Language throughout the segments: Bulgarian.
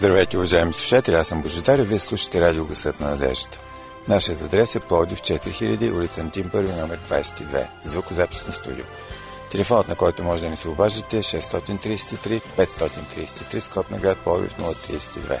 Здравейте, уважаеми слушатели, аз съм Божидар и вие слушате радио Гъсът на надеждата. Нашият адрес е Плодив 4000, улица Антим 1, номер 22, звукозаписно студио. Телефонът, на който може да ни се обажите е 633 533 с код на град Плодив 032.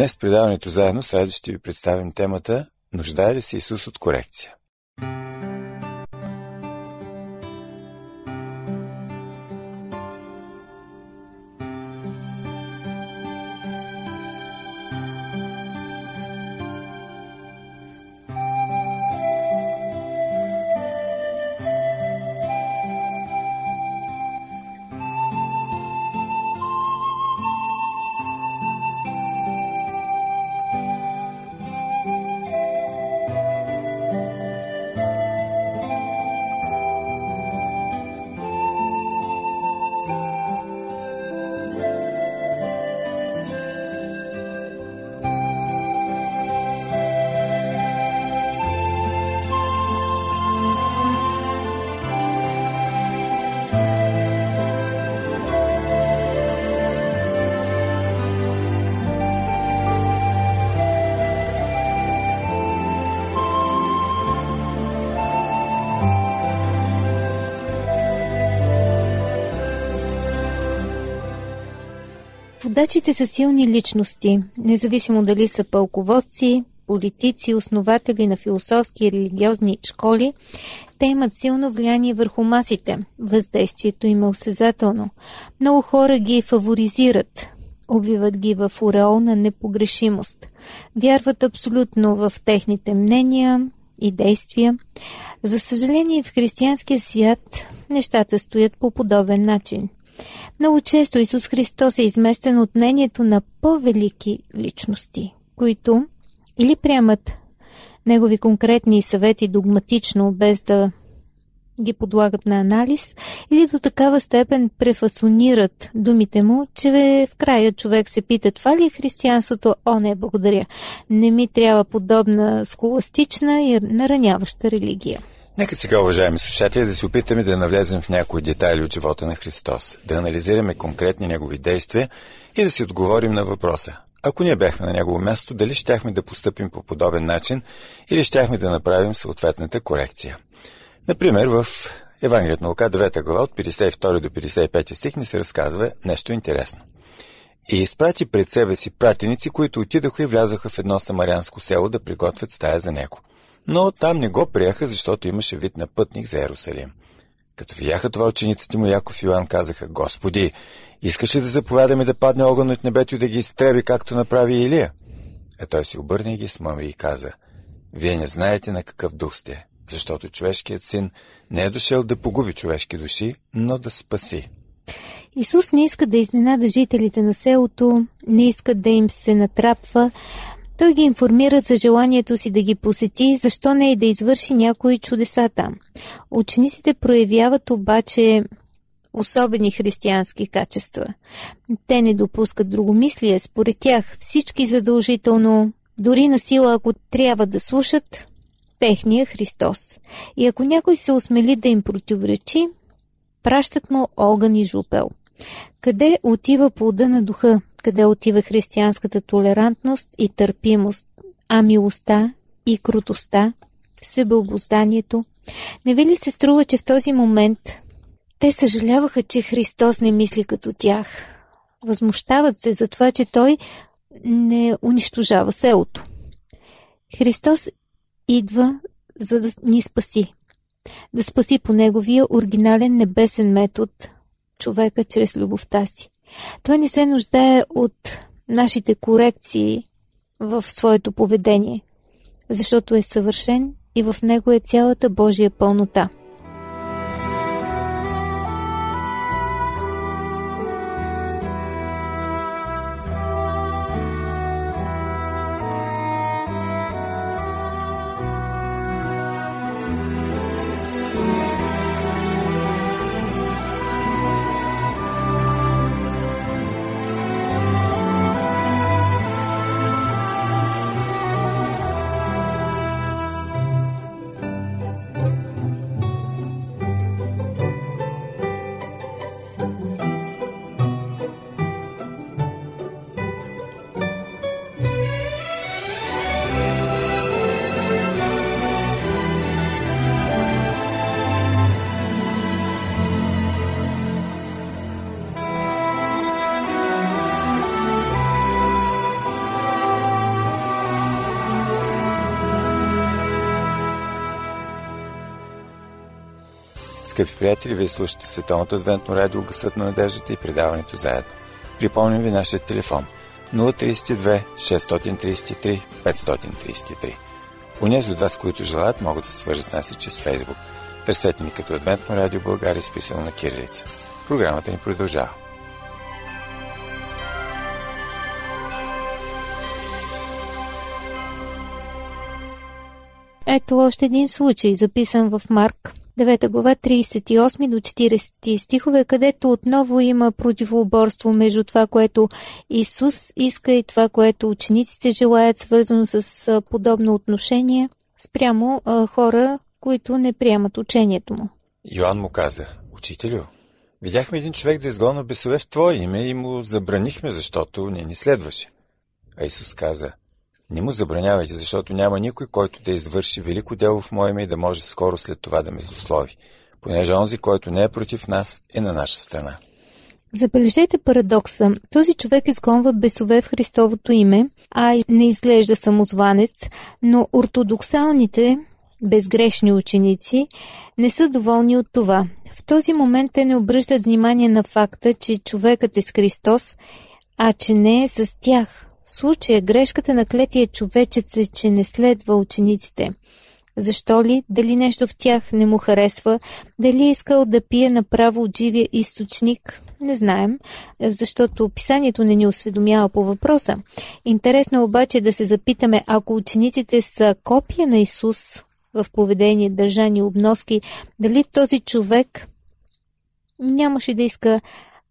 Днес предаването заедно с Ради ще ви представим темата Нуждае ли се Исус от корекция? Водачите са силни личности, независимо дали са пълководци, политици, основатели на философски и религиозни школи, те имат силно влияние върху масите. Въздействието им е осезателно. Много хора ги фаворизират, обвиват ги в уреол на непогрешимост. Вярват абсолютно в техните мнения и действия. За съжаление, в християнския свят нещата стоят по подобен начин – много често Исус Христос е изместен от мнението на по-велики личности, които или приемат негови конкретни съвети догматично, без да ги подлагат на анализ, или до такава степен префасонират думите му, че в края човек се пита, това ли е християнството? О, не, благодаря. Не ми трябва подобна схоластична и нараняваща религия. Нека сега, уважаеми слушатели, да се опитаме да навлезем в някои детайли от живота на Христос, да анализираме конкретни негови действия и да си отговорим на въпроса. Ако ние бяхме на негово място, дали щяхме да поступим по подобен начин или щяхме да направим съответната корекция? Например, в Евангелието на Лука, 9 глава, от 52 до 55 стих ни се разказва нещо интересно. И изпрати пред себе си пратеници, които отидоха и влязоха в едно самарянско село да приготвят стая за него но там не го приеха, защото имаше вид на пътник за Ерусалим. Като видяха това учениците му Яков и Йоан казаха, Господи, искаш ли да заповядаме да падне огън от небето и да ги изтреби, както направи Илия? А той се обърна и ги смъмри и каза, Вие не знаете на какъв дух сте, защото човешкият син не е дошъл да погуби човешки души, но да спаси. Исус не иска да изненада жителите на селото, не иска да им се натрапва, той ги информира за желанието си да ги посети, защо не и да извърши някои чудеса там. Учениците проявяват обаче особени християнски качества. Те не допускат другомислие, според тях всички задължително, дори на сила, ако трябва да слушат, техния Христос. И ако някой се осмели да им противоречи, пращат му огън и жупел. Къде отива плода на духа? Къде отива християнската толерантност и търпимост, а милостта и крутостта, себеобозданието. Не ви ли се струва, че в този момент те съжаляваха, че Христос не мисли като тях? Възмущават се за това, че Той не унищожава селото. Христос идва, за да ни спаси. Да спаси по неговия оригинален небесен метод човека чрез любовта си. Той не се нуждае от нашите корекции в своето поведение, защото е съвършен и в него е цялата Божия пълнота – Скъпи приятели, вие слушате Световното адвентно радио Гъсът на надеждата и предаването заедно. Припомням ви нашия телефон 032 633 533. Унези от вас, които желаят, могат да се свържат с нас и чрез Фейсбук. Търсете ни като Адвентно радио България, списано на Кирилица. Програмата ни продължава. Ето още един случай, записан в Марк 9 глава 38 до 40 стихове, където отново има противоуборство между това, което Исус иска и това, което учениците желаят, свързано с подобно отношение спрямо а, хора, които не приемат учението му. Йоанн му каза, учителю, видяхме един човек да изгонва бесове в Твое име и му забранихме, защото не ни следваше. А Исус каза, не му забранявайте, защото няма никой, който да извърши велико дело в мое име и да може скоро след това да ме злослови, понеже онзи, който не е против нас, е на наша страна. Забележете парадокса. Този човек изгонва бесове в Христовото име, а не изглежда самозванец, но ортодоксалните, безгрешни ученици не са доволни от това. В този момент те не обръщат внимание на факта, че човекът е с Христос, а че не е с тях – в случая грешката на клетия човечец е, че не следва учениците. Защо ли? Дали нещо в тях не му харесва? Дали е искал да пие направо от живия източник? Не знаем, защото писанието не ни осведомява по въпроса. Интересно е обаче да се запитаме, ако учениците са копия на Исус в поведение, държани обноски, дали този човек нямаше да иска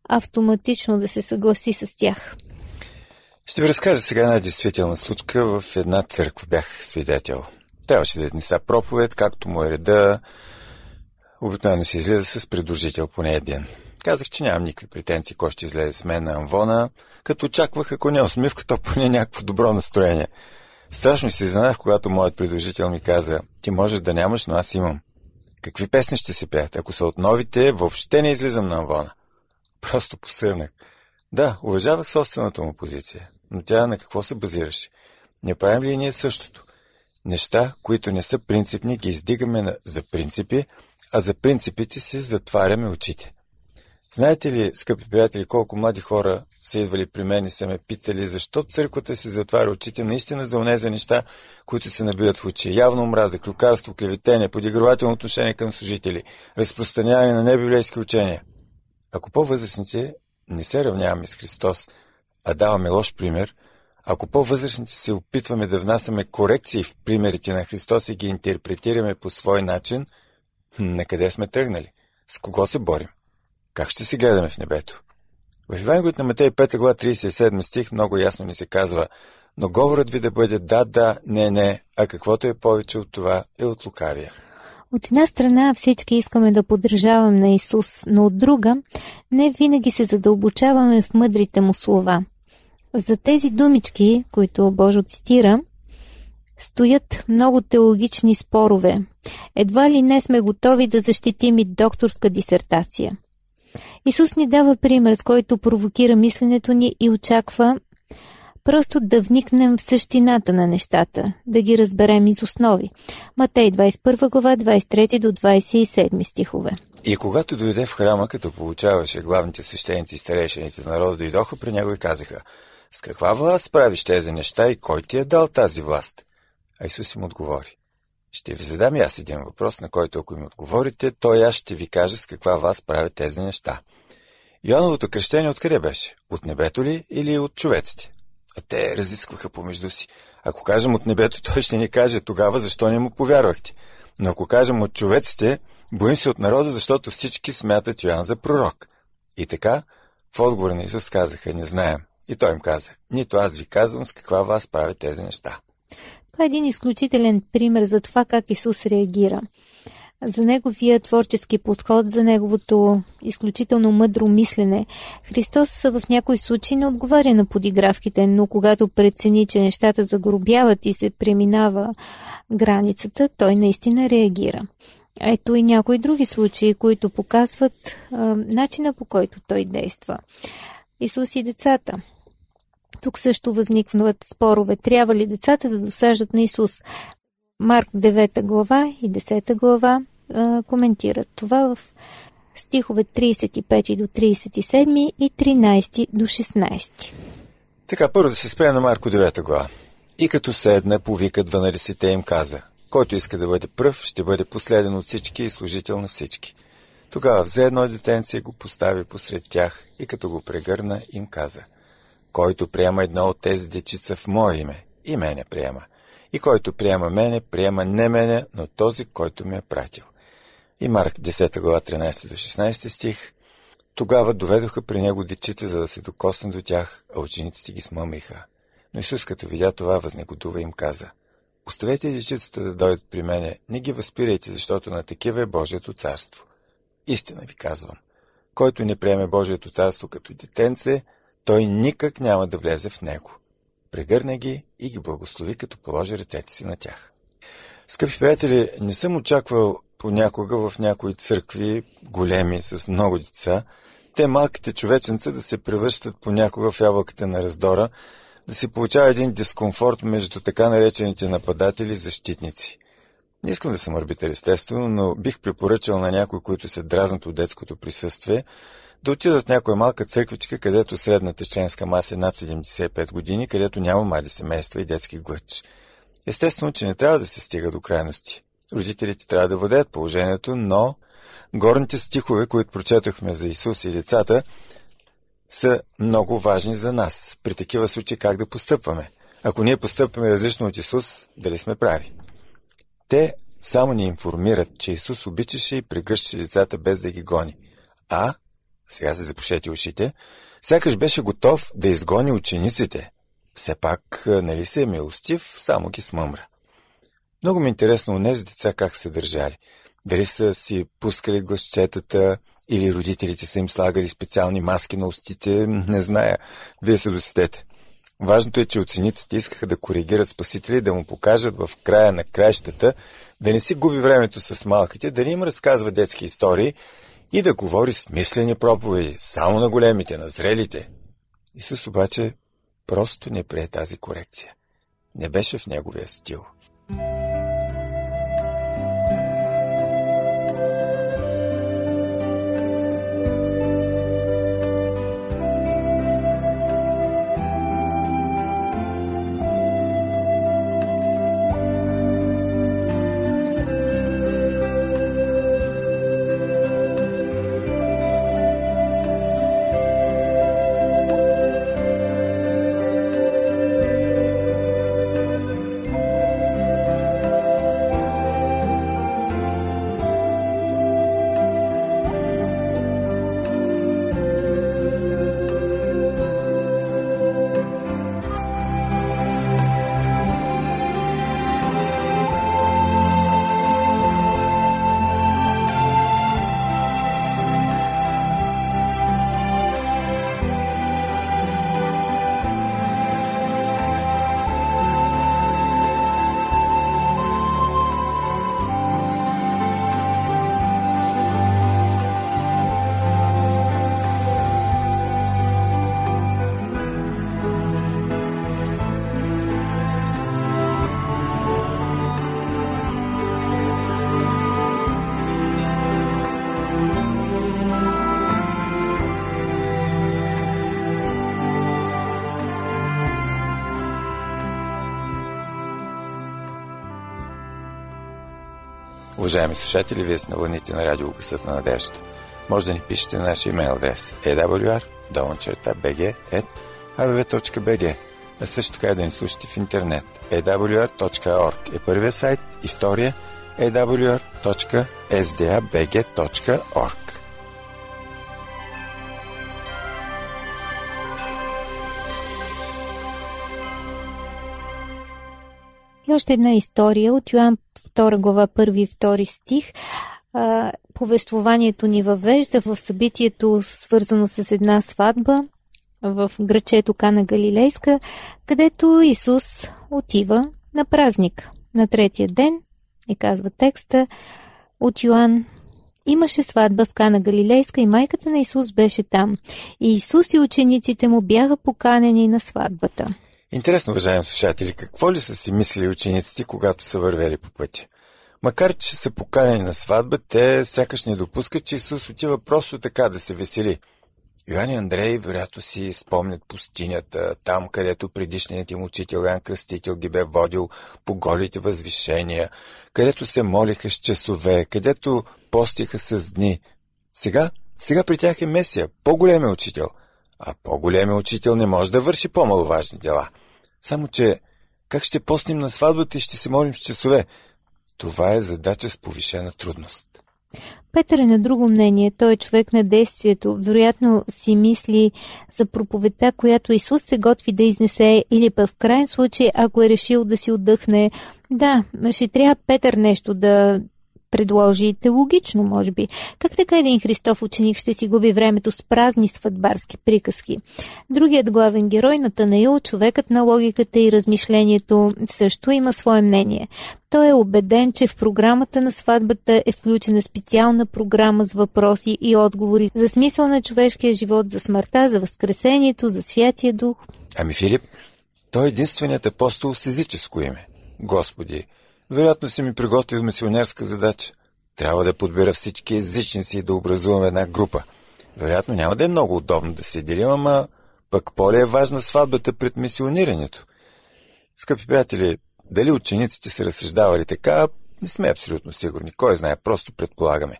автоматично да се съгласи с тях. Ще ви разкажа сега една действителна случка. В една църква бях свидетел. Трябваше да изнеса проповед, както му е реда. Обикновено се излезе с придружител поне един. Казах, че нямам никакви претенции, кой ще излезе с мен на Амвона, като очаквах, ако не усмивка, то поне някакво добро настроение. Страшно се изненах, когато моят придружител ми каза, ти можеш да нямаш, но аз имам. Какви песни ще се пеят? Ако са от новите, въобще не излизам на Амвона. Просто посърнах. Да, уважавах собствената му позиция. Но тя на какво се базираше? Не правим ли ние същото? Неща, които не са принципни, ги издигаме на, за принципи, а за принципите си затваряме очите. Знаете ли, скъпи приятели, колко млади хора са идвали при мен и са ме питали, защо църквата си затваря очите наистина за онези неща, които се набиват в очи. Явно омраза, клюкарство, клеветение, подигравателно отношение към служители, разпространяване на небиблейски учения. Ако по-възрастните не се равняваме с Христос, а даваме лош пример, ако по-възрастните се опитваме да внасяме корекции в примерите на Христос и ги интерпретираме по свой начин, на къде сме тръгнали? С кого се борим? Как ще се гледаме в небето? В Евангелието на Матей 5 глава 37 стих много ясно ни се казва но говорът ви да бъде да, да, не, не, а каквото е повече от това е от лукавия. От една страна всички искаме да поддържаваме на Исус, но от друга не винаги се задълбочаваме в мъдрите му слова. За тези думички, които Божо цитира, стоят много теологични спорове. Едва ли не сме готови да защитим и докторска дисертация. Исус ни дава пример, с който провокира мисленето ни и очаква просто да вникнем в същината на нещата, да ги разберем из основи. Матей 21 глава 23 до 27 стихове. И когато дойде в храма, като получаваше главните свещеници и старейшините народа, дойдоха при него и казаха, с каква власт правиш тези неща и кой ти е дал тази власт? А Исус им отговори. Ще ви задам и аз един въпрос, на който ако ми отговорите, то аз ще ви кажа с каква вас правят тези неща. Йоановото кръщение откъде беше? От небето ли или от човеците? А те разискваха помежду си. Ако кажем от небето, той ще ни каже тогава, защо не му повярвахте. Но ако кажем от човеците, боим се от народа, защото всички смятат Йоан за пророк. И така, в отговор на Исус казаха, не знаем. И той им каза, нито аз ви казвам с каква вас правят тези неща. Това е един изключителен пример за това как Исус реагира. За неговия творчески подход, за неговото изключително мъдро мислене. Христос в някои случаи не отговаря на подигравките, но когато прецени, че нещата загробяват и се преминава границата, той наистина реагира. Ето и някои други случаи, които показват а, начина по който той действа. Исус и децата – тук също възникват спорове. Трябва ли децата да досаждат на Исус? Марк 9 глава и 10 глава а, коментират това в стихове 35 до 37 и 13 до 16. Така, първо да се спрем на Марко 9 глава. И като седна, повика 12-те им каза, който иска да бъде пръв, ще бъде последен от всички и служител на всички. Тогава взе едно детенце и го постави посред тях и като го прегърна, им каза – който приема едно от тези дечица в мое име, и мене приема. И който приема мене, приема не мене, но този, който ме е пратил. И Марк 10 глава 13 до 16 стих. Тогава доведоха при него дечите, за да се докосна до тях, а учениците ги смъмриха. Но Исус, като видя това, възнегодува им каза. Оставете дечицата да дойдат при мене, не ги възпирайте, защото на такива е Божието царство. Истина ви казвам. Който не приеме Божието царство като детенце, той никак няма да влезе в него. Прегърне ги и ги благослови, като положи ръцете си на тях. Скъпи приятели, не съм очаквал понякога в някои църкви, големи, с много деца, те малките човеченца да се превръщат понякога в ябълката на раздора, да се получава един дискомфорт между така наречените нападатели и защитници. Не искам да съм арбитър, естествено, но бих препоръчал на някои, които се дразнат от детското присъствие, да отидат в някоя малка църквичка, където средната членска маса е над 75 години, където няма мали семейства и детски глъч. Естествено, че не трябва да се стига до крайности. Родителите трябва да владеят положението, но горните стихове, които прочетохме за Исус и децата, са много важни за нас. При такива случаи как да постъпваме? Ако ние постъпваме различно от Исус, дали сме прави? Те само ни информират, че Исус обичаше и прегръщаше децата без да ги гони. А сега се запушете ушите, сякаш беше готов да изгони учениците. Все пак, нали се е милостив, само ги смъмра. Много ми е интересно у нези деца как се държали. Дали са си пускали гласчетата, или родителите са им слагали специални маски на устите, не зная. Вие се досетете. Важното е, че учениците искаха да коригират спасителя и да му покажат в края на краищата, да не си губи времето с малките, да не им разказва детски истории, и да говори смислени проповеди само на големите, на зрелите. Исус обаче просто не прие тази корекция. Не беше в неговия стил. Уважаеми слушатели, вие сте на вълните на радио Гъсът на надежда. Може да ни пишете на нашия имейл адрес awr.bg.abv.bg а също така и да ни слушате в интернет. awr.org е първия сайт и втория awr.sdabg.org. И още една история от Йоан 2 глава 1 и 2 стих. Повествованието ни въвежда в събитието, свързано с една сватба в грачето Кана Галилейска, където Исус отива на празник. На третия ден, и казва текста от Йоан, Имаше сватба в Кана Галилейска и майката на Исус беше там. И Исус и учениците му бяха поканени на сватбата. Интересно, уважаеми слушатели, какво ли са си мислили учениците, когато са вървели по пътя? Макар, че са поканени на сватба, те сякаш не допускат, че Исус отива просто така да се весели. Йоан и Андрей вероятно си спомнят пустинята, там, където предишният им учител Ян Кръстител ги бе водил по голите възвишения, където се молиха с часове, където постиха с дни. Сега, сега при тях е Месия, по-големия учител. А по-големия учител не може да върши по-маловажни дела. Само, че как ще постнем на сватбата и ще се молим с часове? Това е задача с повишена трудност. Петър е на друго мнение. Той е човек на действието. Вероятно си мисли за проповедта, която Исус се готви да изнесе или пък в крайен случай, ако е решил да си отдъхне. Да, ще трябва Петър нещо да предложите логично, може би. Как така един Христов ученик ще си губи времето с празни сватбарски приказки? Другият главен герой на Танаил, човекът на логиката и размишлението, също има свое мнение. Той е убеден, че в програмата на сватбата е включена специална програма с въпроси и отговори за смисъл на човешкия живот, за смъртта, за възкресението, за святия дух. Ами Филип, той е единственият апостол с езическо име. Господи, вероятно си ми приготвил мисионерска задача. Трябва да подбера всички езичници и да образувам една група. Вероятно няма да е много удобно да се делим, ама пък по е важна сватбата пред мисионирането. Скъпи приятели, дали учениците са разсъждавали така, не сме абсолютно сигурни. Кой знае, просто предполагаме.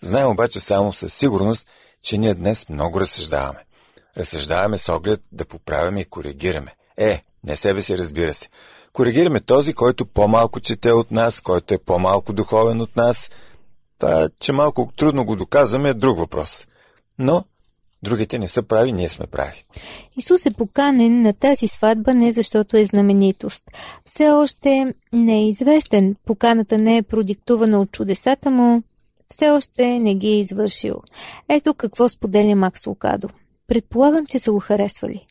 Знаем обаче само със сигурност, че ние днес много разсъждаваме. Разсъждаваме с оглед да поправяме и коригираме. Е, не себе си разбира се. Коригираме този, който по-малко чете от нас, който е по-малко духовен от нас. Та, че малко трудно го доказваме е друг въпрос. Но другите не са прави, ние сме прави. Исус е поканен на тази сватба не защото е знаменитост. Все още не е известен. Поканата не е продиктувана от чудесата му. Все още не ги е извършил. Ето какво споделя Макс Лукадо. Предполагам, че са го харесвали.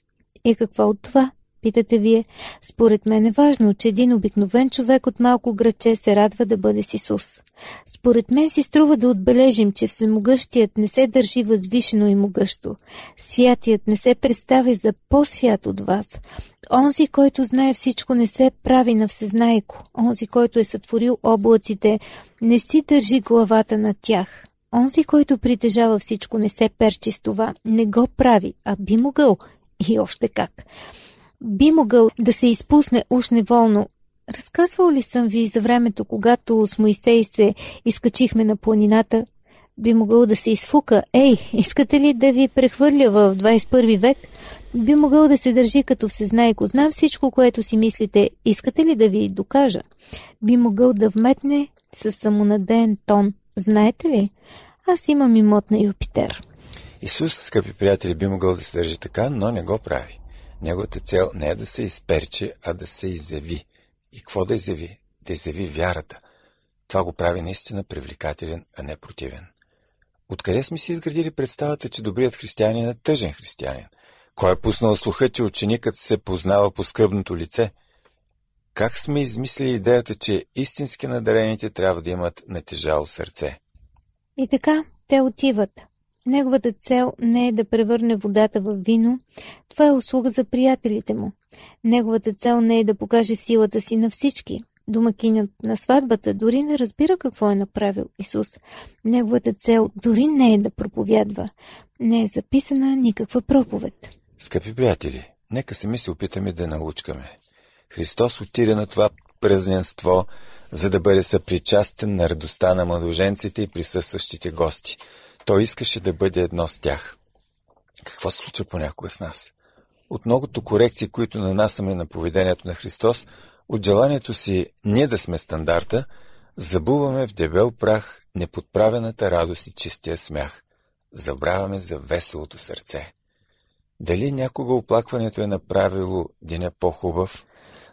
И какво от това? Питате вие, според мен е важно, че един обикновен човек от малко градче се радва да бъде с Исус. Според мен си струва да отбележим, че всемогъщият не се държи възвишено и могъщо. Святият не се представя за по-свят от вас. Онзи, който знае всичко, не се прави на всезнайко. Онзи, който е сътворил облаците, не си държи главата на тях. Онзи, който притежава всичко, не се перчи с това. Не го прави, а би могъл. И още как би могъл да се изпусне уж неволно. Разказвал ли съм ви за времето, когато с Моисей се изкачихме на планината? Би могъл да се изфука. Ей, искате ли да ви прехвърля в 21 век? Би могъл да се държи като всезнайко. Знам всичко, което си мислите. Искате ли да ви докажа? Би могъл да вметне със самонаден тон. Знаете ли? Аз имам имот на Юпитер. Исус, скъпи приятели, би могъл да се държи така, но не го прави. Неговата цел не е да се изперче, а да се изяви. И какво да изяви? Да изяви вярата. Това го прави наистина привлекателен, а не противен. Откъде сме си изградили представата, че добрият християнин е тъжен християнин? Кой е пуснал слуха, че ученикът се познава по скръбното лице? Как сме измислили идеята, че истински надарените трябва да имат натежало сърце? И така, те отиват. Неговата цел не е да превърне водата в вино, това е услуга за приятелите му. Неговата цел не е да покаже силата си на всички. Домакинът на сватбата дори не разбира какво е направил Исус. Неговата цел дори не е да проповядва. Не е записана никаква проповед. Скъпи приятели, нека сами се опитаме да научкаме. Христос отиде на това празненство, за да бъде съпричастен на радостта на младоженците и присъстващите гости. Той искаше да бъде едно с тях. Какво се случва понякога с нас? От многото корекции, които нанасяме на поведението на Христос, от желанието си ние да сме стандарта, забуваме в дебел прах неподправената радост и чистия смях. Забравяме за веселото сърце. Дали някога оплакването е направило деня по-хубав?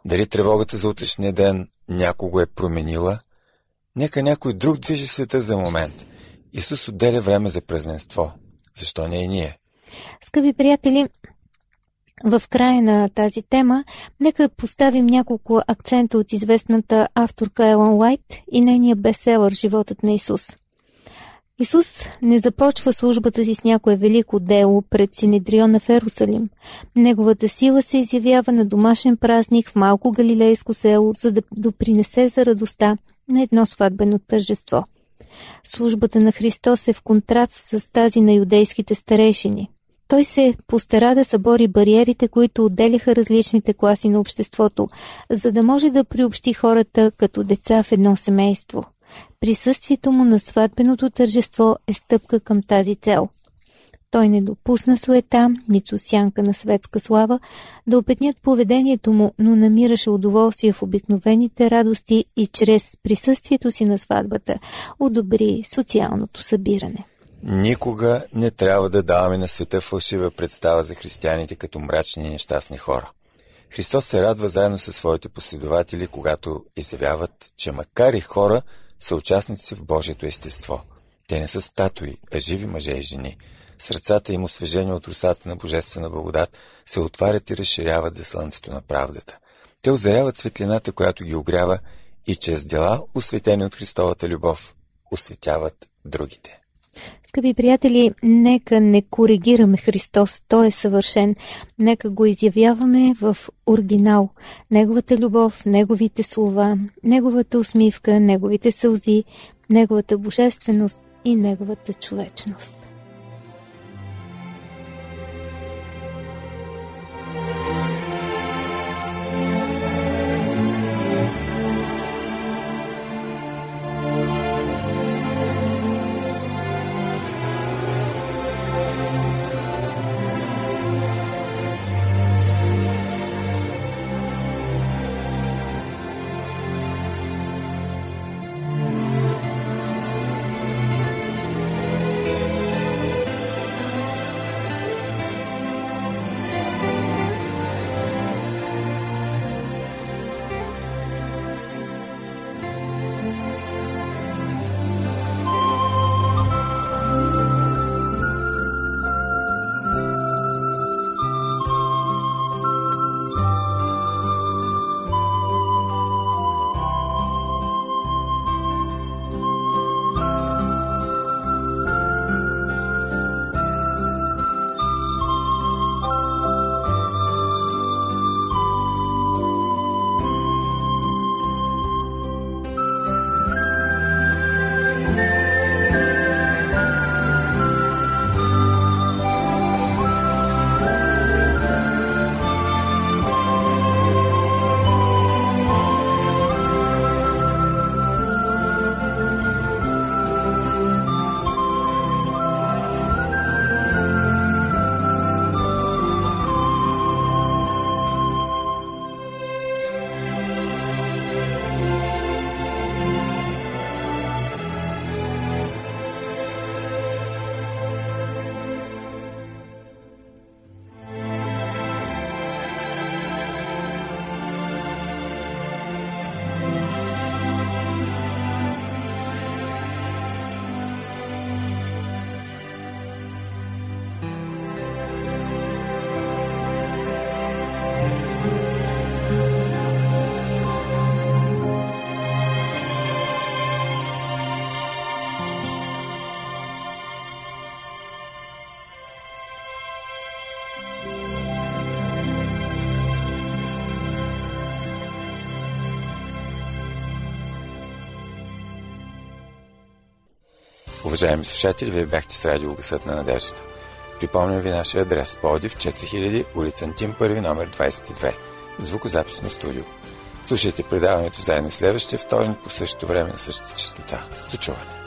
Дали тревогата за утрешния ден някого е променила? Нека някой друг движи света за момент. Исус отделя време за празненство. Защо не и ние? Скъпи приятели, в края на тази тема, нека поставим няколко акцента от известната авторка Елън Уайт и нейния бестселър «Животът на Исус». Исус не започва службата си с някое велико дело пред Синедриона в Ерусалим. Неговата сила се изявява на домашен празник в малко галилейско село, за да допринесе за радостта на едно сватбено тържество. Службата на Христос е в контраст с тази на юдейските старейшини – той се постара да събори бариерите, които отделяха различните класи на обществото, за да може да приобщи хората като деца в едно семейство. Присъствието му на сватбеното тържество е стъпка към тази цел. Той не допусна суета, нито сянка на светска слава, да опетнят поведението му, но намираше удоволствие в обикновените радости и чрез присъствието си на сватбата одобри социалното събиране. Никога не трябва да даваме на света фалшива представа за християните като мрачни и нещастни хора. Христос се радва заедно със своите последователи, когато изявяват, че макар и хора са участници в Божието естество. Те не са статуи, а живи мъже и жени. Сърцата им, освежени от русата на Божествена благодат, се отварят и разширяват за слънцето на правдата. Те озаряват светлината, която ги огрява и чрез дела, осветени от Христовата любов, осветяват другите. Скъпи приятели, нека не коригираме Христос, Той е съвършен. Нека го изявяваме в оригинал. Неговата любов, Неговите слова, Неговата усмивка, Неговите сълзи, Неговата божественост и Неговата човечност. Уважаеми слушатели, вие бяхте с радио Гъсът на надеждата. Припомням ви нашия адрес. Плодив 4000, улица Антим 1, номер 22. Звукозаписно студио. Слушайте предаването заедно следващия вторник по същото време на същата частота. До чуване!